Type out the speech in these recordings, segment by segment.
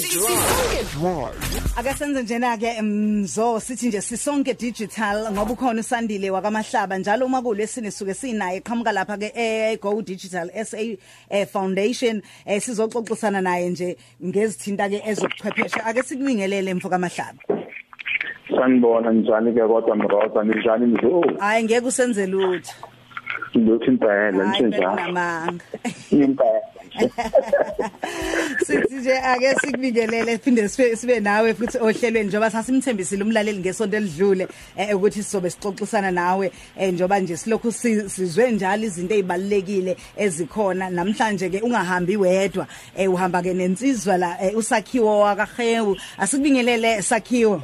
Sisonke Drive. Ake senze njena ke mzo sithi nje sisonke digital ngoba ukhona usandile wakamahlaba njalo uma kulesine suke sinaye qhamuka lapha ke e Go Digital SA eh, Foundation eh, sizoxoxisana naye nje ngezithinta ke ezokuchwepheshe ake sikubingelele mfoka mahlaba sanibona njani ke kodwa mroza? Ninjani mzo hayi ngeke usenze lutho. Ngiyothi impela namanga. Impela sithi nje ake sikubingelele siphinde sibe nawe futhi ohlelweni njoba sasimthembisile umlaleli ngesonto elidlule eh, ukuthi sizobe sixoxisana nawe eh, njoba nje silokhu si- sizwe njalo izinto ezibalekile ezikhona. Namhlanje ke ungahambi wedwa eh, uhamba ke nensizwa la usakhiwo wakahewu asikubingelele sakhiwo.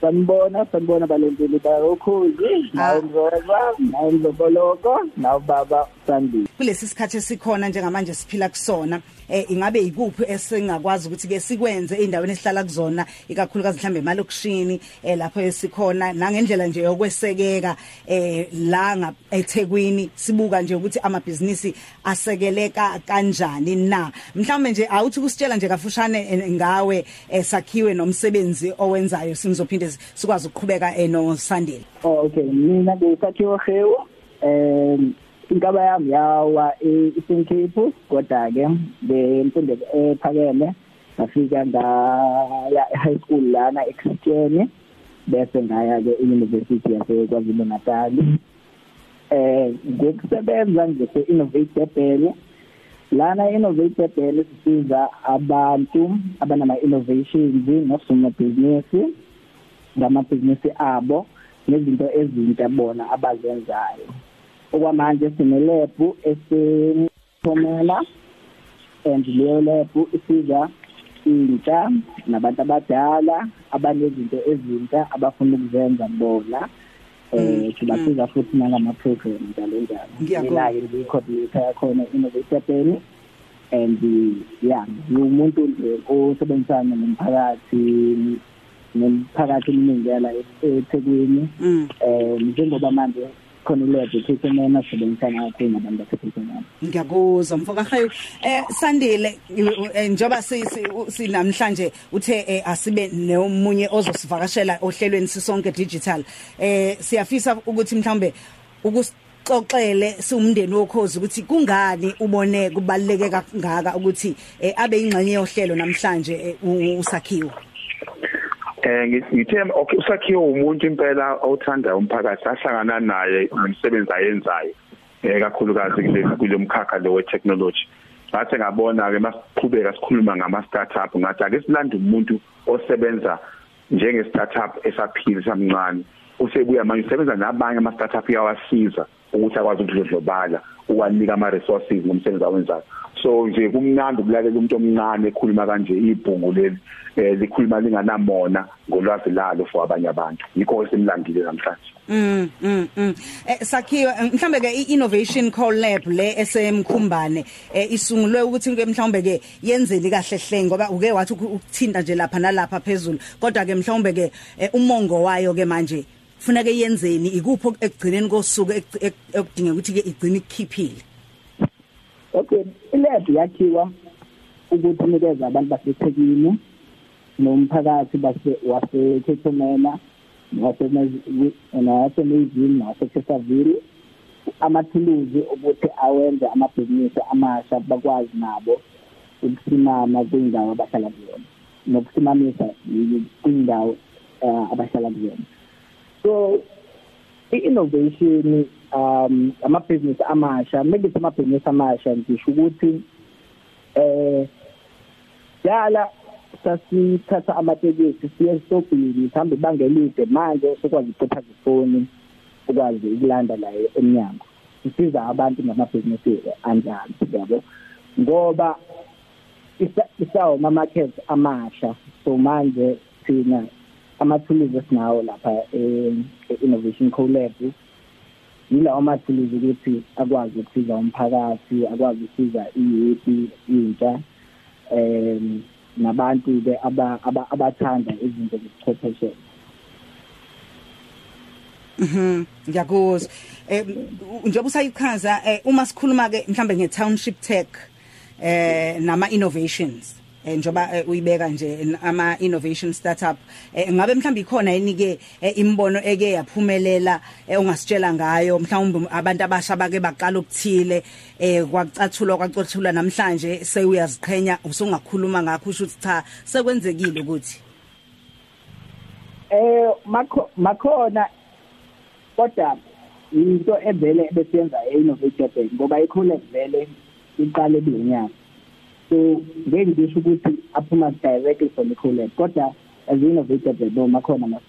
Sanibona sanibona balenteli bayokhuzi nawe mzoza nawe mzoboloko nawe baba sandile kulesi sikhathi esikhona njengamanje siphila kusona. eh ingabe ikuphi esingakwazi ukuthi ke sikwenze endaweni esihlala kuzona ikakhulukazi mhlambe emalokishini eh lapho esikhona nangendlela nje yokwesekeka eh la eThekwini sibuka nje ukuthi amabhizinisi asekeleka kanjani na. Mhlawumbe nje awuthi kusitshela nje kafushane eh, ngawe eh, sakhiwe nomsebenzi owenzayo singizophinde sikwazi ukuqhubeka eh, no Sandile oh, okay. Mina ngisakhiwo hewu um inkaba yami yawa e-Eastern Cape kodwa ke ngemfundo ephakeme ngafika ngaya high school lana eChristian bese ngaya ke e-University yase KwaZulu Natal eh ngokusebenza ngise Innovate Durban lana Innovate Durban sisiza abantu abanama innovations nosomabhizinisi ngamabhizinisi abo nezinto ezintsha bona abazenzayo. Okwamanje sinelebhu esithomela and leyo lebhu isiza intsha nabantu abadala abanezinto ezintsha abafuna ukuzenza bona eh sibasiza futhi nangama program njalo njalo. Ngiyabonga. mina ke ngicoordinator yakhona Innovate Urban and yeah umuntu nje osebenzisana nomphakathi nomphakathi eminingi yala eThekwini. Mm. Eh njengoba manje khona ilebe ekhithemena sibenzisana kakhulu nabantu basekhithemena ngiyakuzwa mfoka. Hayo eh sandile eh, njoba sinamhlanje uthe eh, asibe nomunye ozosivakashela ohlelweni sisonke digital eh siyafisa ukuthi mhlambe ukusixoxele siwumndeni wokhozi ukuthi kungani ubone kubaleke kangaka ukuthi eh, abe ingxenye yohlelo namhlanje eh, u- usakhiwo? Eh ngithe okay usakhiwe umuntu impela othanda umphakathi ahlangana naye nomsebenzi ayenzayo eh kakhulukazi kule kule mkhakha lo we-technology. Ngathi ngabona ke masiqhubeka sikhuluma ngama startup ngathi ake silande umuntu osebenza njenge startup esaphila samncane usebuya manje usebenza nabanye ama startup yawasiza ukuthi akwazi ukudlodlobala ukwanika ama resources ngomsebenzi awenzayo. So nje kumnandi ukulalela umuntu omncane ekhuluma kanje ibhungu leli eh likhuluma linganamona ngolwazi lalo for abanye abantu. Yikho esimlandile namhlanje. Mm mm mm. Eh sakhiwe eh, mhlambe ke i-innovation collab le esemkhumbane eh isungulwe ukuthi ke mhlambe ke yenzeli kahle hle ngoba uke wathi uku- ukuthinta nje lapha nalapha phezulu. Kodwa ke mhlambe ke eh, umongo wayo ke manje funeka yenzeni? Ikupho ekugcineni kosuku ek- ek- ekudinga ukuthi ke igcine ikhiphile? Okay ilebe yakhiwa ukuthi nikeza abantu baseThekwini nomphakathi base wasekhithemena nasemezini naseKhesaville amathuluzi ukuthi awenze amabhizinisi amasha bakwazi nabo ukusimama kwindawo abahlala kuyona nokusimamisa kwindawo eh, abahlala kuyona. So i-innovation um amabhizinisi amasha mekithi amabhizinisi amasha ngisho ukuthi eh yala sasithatha amatekisi siye esitobhini sihambe ibanga elide manje sokwazi ukucipha ifoni ukwazi ukulanda la emnyango. Sisiza abantu ngamabhizinisi anjalo yabo? Ngoba isa- isawo ama-market amasha. So manje thina amathuluzi esinawo lapha e-innovation collab yilawo mathuluzi ukuthi akwazi ukusiza umphakathi akwazi ukusiza iyuthi intsha em nabantu ke aba- aba- abathanda izinto zobuchwepheshe. Mhm ngiyakuzwa. Eh njengoba usayichaza eh uma sikhuluma ke mhlambe nge township tech eh nama innovations eh, njoba eh, uyibeka nje ama innovation startup eh, ngabe mhlawumbe ikhona yini ke eh, imbono eke yaphumelela eh, ongasitshela ngayo? Mhlawumbe abantu abasha bake baqala ukuthile eh kwacathulwa kwacothulwa namhlanje sewuyaziqhenya usungakhuluma ngakho usho ukuthi cha sekwenzekile ukuthi? Eh makho makhona kodwa into evele besiyenza e-innovative bank ngoba ikhona vele iqale ebinyaka so ngeke ngisho ukuthi aphuma directly from iColab kodwa as innovative no makhona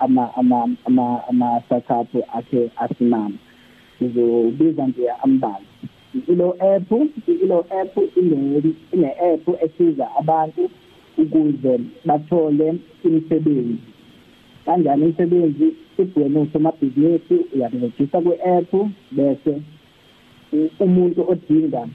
ama ama ama ama startup akhe asimama sizobiza nje ambalwa. Ilo app ilo app ine ine app esiza abantu ukuze bathole imisebenzi. Kanjani imisebenzi? Ibhwene usomabhizinisi uyaregister kwi-app bese umuntu odinga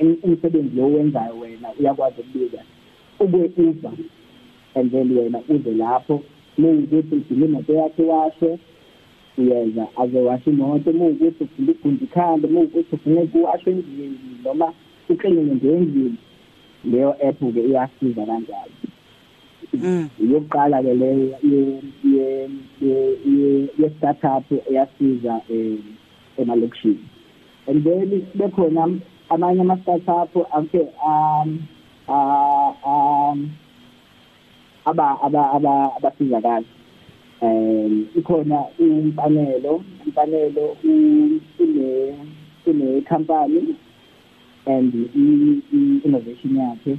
umsebenzi lo wenzayo wena uyakwazi ukubika ukwe-uber and then wena uze lapho. Mawukuthi udinga imoto yakhe washwe uyeza azowasha imoto. Mawukuthi ufuna ugunda ikhanda mawukuthi ufuna kuwashwe endlini noma uklinge nje endlini leyo app-ke iyasiza kanjalo. Yokuqala ke leyo ye ye ye startup eyasiza eh emalokishini. And then bekhona amanye ama startup ake um um aba aba aba abasizakala um ikhona imfanelo imfanelo ine ine company and i innovation yakhe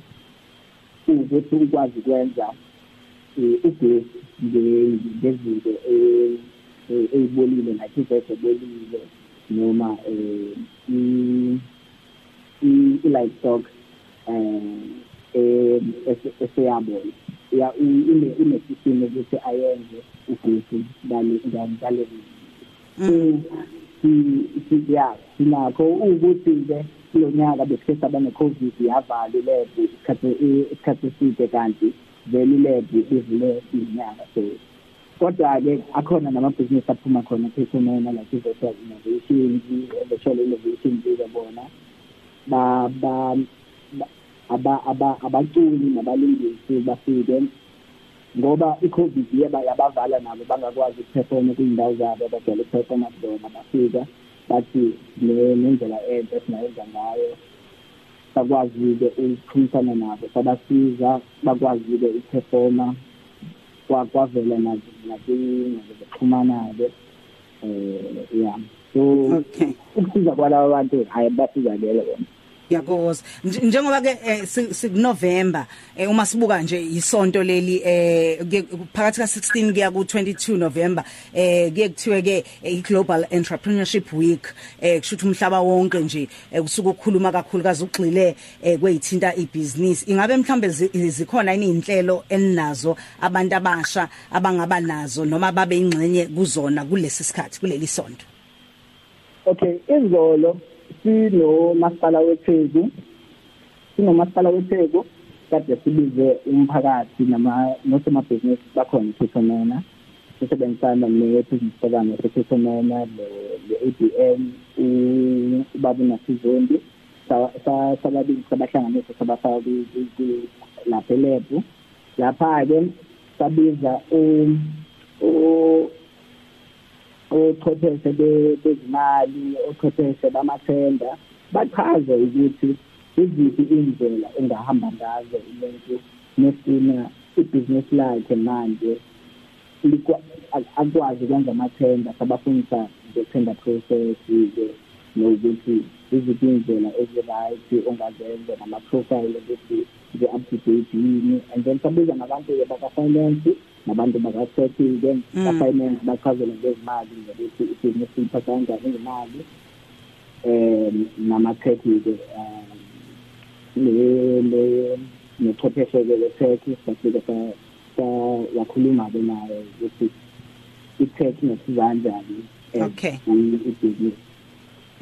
ukuthi ukwazi ukwenza ugesi ngezinto eyibolile like ivese ebolile noma i-livestock um eseyabona ya ine-system ukuthi ayenze ugesi ngale ya sinakho ukuthi-ke kulo nyaka besikhe saba ne-covid yavala ilebhu isikhathi eside kanti vele ilebhu ivule izinyanga so kodwa-ke akhona namabhizinisi aphuma khona phethomena like i-virtual innovations virtual innovations-ke bona abaculi nabalingisi bafike ngoba i-covid yeba yabavala nabo bangakwazi ukuperforma kwiy'ndawo zabo abajwayele ukuperforma kuzona bafika bathi nendlela enhle esingayenza ngayo bakwazi-ke ukuxhumisana nabo sabasiza bakwazi-ke ukuperforma kwavela nakuxhumana-ke um ya so ukusiza kwalaba bantu hayi basizakele bona Ngiyakuzwa. Njengoba ke sikuNovember uma sibuka nje isonto leli eh phakathi ka16 kuya ku22 November eh kuye kuthiwe ke iGlobal Entrepreneurship Week eh kushuthi umhlaba wonke nje kusuka ukukhuluma kakhulu kazi ugxile kweyithinta ibusiness. Ingabe mhlambe zikhona yini inhlelo eninazo abantu abasha abangaba nazo noma babe ingxenye kuzona kulesi sikhathi kuleli sonto? Okay, izolo sinomasipala wePhezu sinomasipala wePhezu kade sibize umphakathi nama nosomabhizinisi bakhona ePhethomena sisebenzisana ne-business program yasePhethomena le-ABN ubaba uNasizondi sababili sabahlanganisa sabafaka lapha elebhu lapha-ke sabiza ochwepheshe bezimali ochwepheshe bamathenda bachaze ukuthi iziphi indlela engahamba ngazo umuntu nesina ibhizinisi lakhe manje akwazi ukwenza amathenda sabafundisa nge-tender process-ke nokuthi iziphi indlela ezi-right ongazenza nama-profile ukuthi nge-up to date yini. And then sabiza nabantu-ke baka-finance. Nabantu baka-tech-ke ba-finance bachazele ngezimali ngokuthi ibhizinisi liphatha kanjani imali um nama-tech-ke nochwepheshe-ke we-tech safike wakhuluma-ke naye ukuthi i-tech ingasiza kanjani okay. ibhizinisi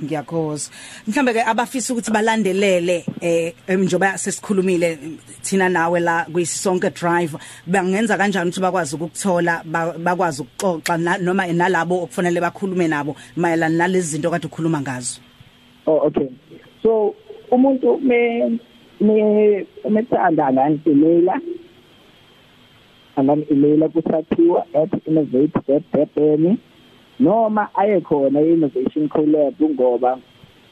ngiyakhoza. Mhlambe ke abafisa ukuthi balandelele eh njoba sesikhulumile thina nawe la kuyisonke drive bangenza kanjani ukuthi bakwazi ukukuthola bakwazi ukuxoxa noma nalabo okufanele bakhulume nabo mayelana nalezi zinto kade ukhuluma ngazo? Oh okay. So umuntu me ne umethanda ngani email angani email kusathiwa @innovate.durban noma aye khona i-innovation collab ngoba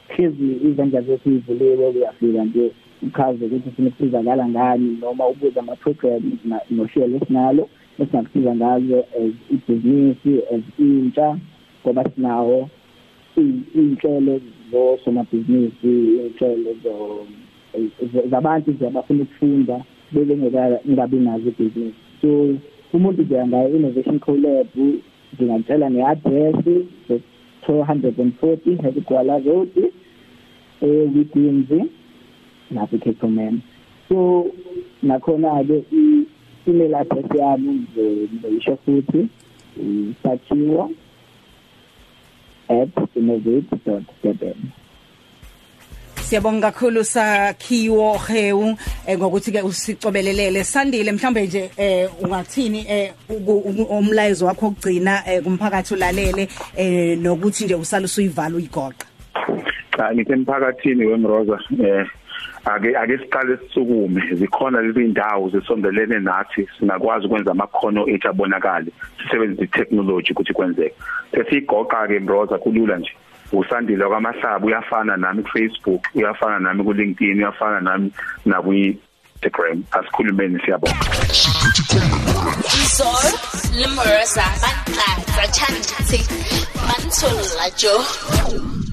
hlezi izandla zethu ivuliwe kuyafika nje uchaze ukuthi sinisizakala ngani noma ubuza ama-programs nohlelo esinalo esingakusiza ngazo as ibhizinisi as intsha ngoba sinawo iy'nhlelo zosomabhizinisi iy'nhlelo zabantu nje abafuna ukufunda bebengekabi nazo ibhizinisi. So umuntu nje angayo innovation collab ngingacela ne-address two hundred and forty Hedgwala Road eWithinzi lapho eKekoman so nakhona-ke i-email address yami ngizoyisho futhi sakhiwo at innovate.durban Siyabonga kakhulu sakhiwo hewu ngokuthi ke usicobelelele sandile mhlambe nje eh ungathini eh umlayezo wakho ogcina kumphakathi ulalele eh nokuthi nje usala usuyivala uyigoqa. Cha ngithi emphakathini wemroza eh ake ake siqale sisukume. Zikhona lezi indawo zisondelene nathi singakwazi ukwenza amakhono ethu abonakale sisebenzisa itechnology ukuthi kwenzeke. Sesigoqa ke mbroza kulula nje. usandile kwamahlaba uyafana nami kufacebook uyafana nami kulinkedin uyafana nami nakwi-instagram. Asikhulumeni siyabonga. Izol lemorosa maqatsa chantse mantsholola jo.